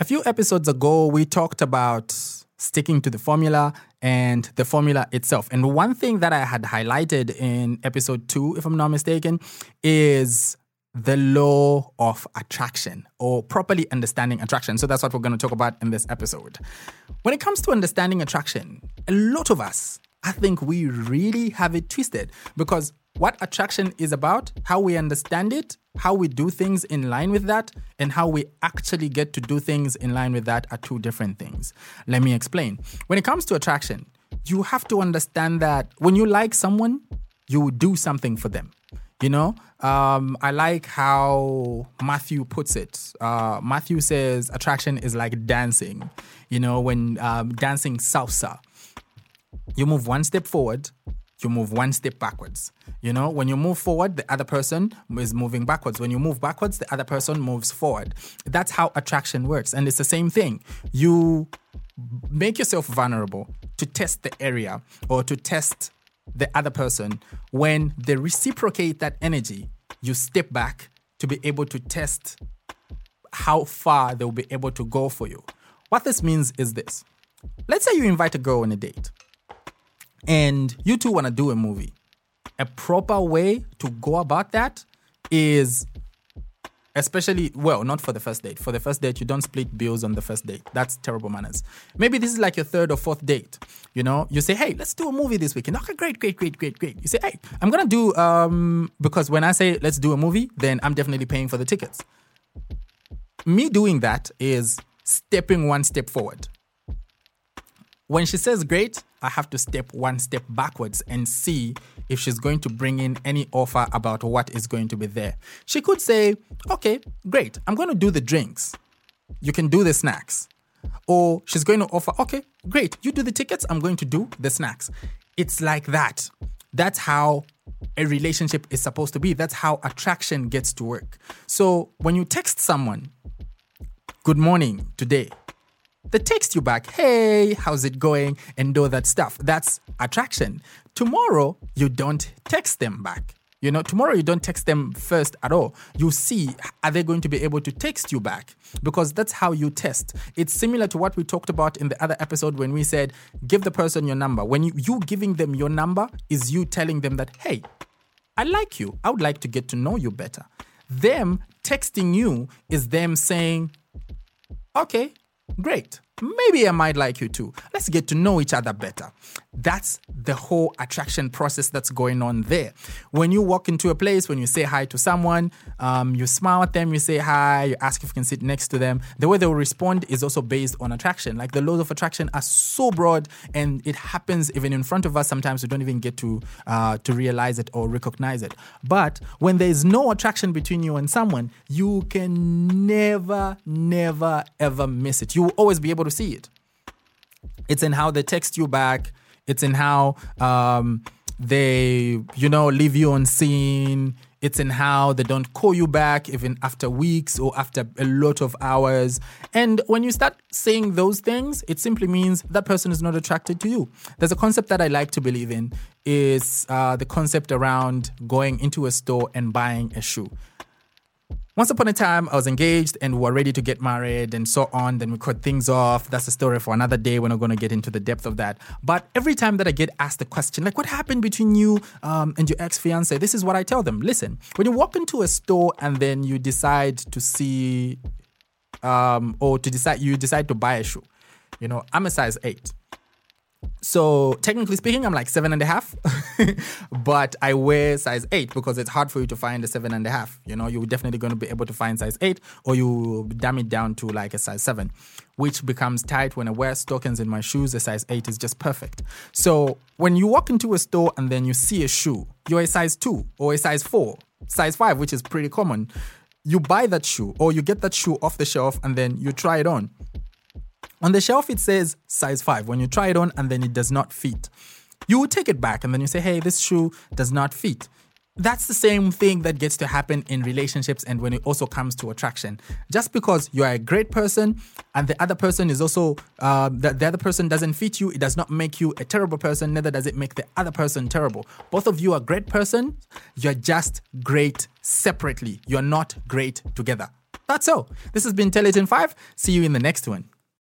A few episodes ago, we talked about sticking to the formula and the formula itself. And one thing that I had highlighted in episode two, if I'm not mistaken, is the law of attraction or properly understanding attraction. So that's what we're going to talk about in this episode. When it comes to understanding attraction, a lot of us, I think we really have it twisted because what attraction is about, how we understand it, how we do things in line with that, and how we actually get to do things in line with that are two different things. Let me explain. When it comes to attraction, you have to understand that when you like someone, you do something for them. You know, um, I like how Matthew puts it. Uh, Matthew says attraction is like dancing. You know, when um, dancing salsa, you move one step forward, you move one step backwards. You know, when you move forward, the other person is moving backwards. When you move backwards, the other person moves forward. That's how attraction works. And it's the same thing. You make yourself vulnerable to test the area or to test the other person. When they reciprocate that energy, you step back to be able to test how far they'll be able to go for you. What this means is this let's say you invite a girl on a date and you two want to do a movie, a proper way to go about that is especially well not for the first date. For the first date you don't split bills on the first date. That's terrible manners. Maybe this is like your third or fourth date you know? You say hey let's do a movie this weekend. Okay great great great great great. You say hey i'm gonna do um because when i say let's do a movie then i'm definitely paying for the tickets. Me doing that is stepping one step forward when she says great, I have to step one step backwards and see if she's going to bring in any offer about what is going to be there. She could say, okay, great, I'm going to do the drinks. You can do the snacks. Or she's going to offer, okay, great, you do the tickets, I'm going to do the snacks. It's like that. That's how a relationship is supposed to be. That's how attraction gets to work. So when you text someone, good morning today, they text you back, hey, how's it going? And all that stuff. That's attraction. Tomorrow, you don't text them back. You know, tomorrow you don't text them first at all. You see, are they going to be able to text you back? Because that's how you test. It's similar to what we talked about in the other episode when we said, give the person your number. When you, you giving them your number is you telling them that, hey, I like you. I would like to get to know you better. Them texting you is them saying, okay, Great. Maybe I might like you too. Let's get to know each other better. That's the whole attraction process that's going on there. When you walk into a place, when you say hi to someone, um, you smile at them, you say hi, you ask if you can sit next to them. The way they will respond is also based on attraction. Like the laws of attraction are so broad, and it happens even in front of us. Sometimes we don't even get to uh, to realize it or recognize it. But when there is no attraction between you and someone, you can never, never, ever miss it. You will always be able to see it. It's in how they text you back. It's in how um, they, you know, leave you on seen. It's in how they don't call you back even after weeks or after a lot of hours. And when you start saying those things, it simply means that person is not attracted to you. There's a concept that I like to believe in is uh, the concept around going into a store and buying a shoe. Once upon a time, I was engaged and we were ready to get married and so on. Then we cut things off. That's a story for another day. We're not going to get into the depth of that. But every time that I get asked the question, like, what happened between you um, and your ex fiance? This is what I tell them. Listen, when you walk into a store and then you decide to see, um, or to decide, you decide to buy a shoe. You know, I'm a size eight. So technically speaking, I'm like seven and a half, but I wear size eight because it's hard for you to find a seven and a half. You know, you're definitely going to be able to find size eight, or you dumb it down to like a size seven, which becomes tight when I wear stockings in my shoes. A size eight is just perfect. So when you walk into a store and then you see a shoe, you're a size two or a size four, size five, which is pretty common. You buy that shoe or you get that shoe off the shelf and then you try it on on the shelf, it says size 5. When you try it on and then it does not fit, you will take it back and then you say, hey, this shoe does not fit. That's the same thing that gets to happen in relationships and when it also comes to attraction. Just because you are a great person and the other person is also, uh, the, the other person doesn't fit you, it does not make you a terrible person, neither does it make the other person terrible. Both of you are great person, you're just great separately. You're not great together. that's all. This has been Tell it in 5. See you in the next one.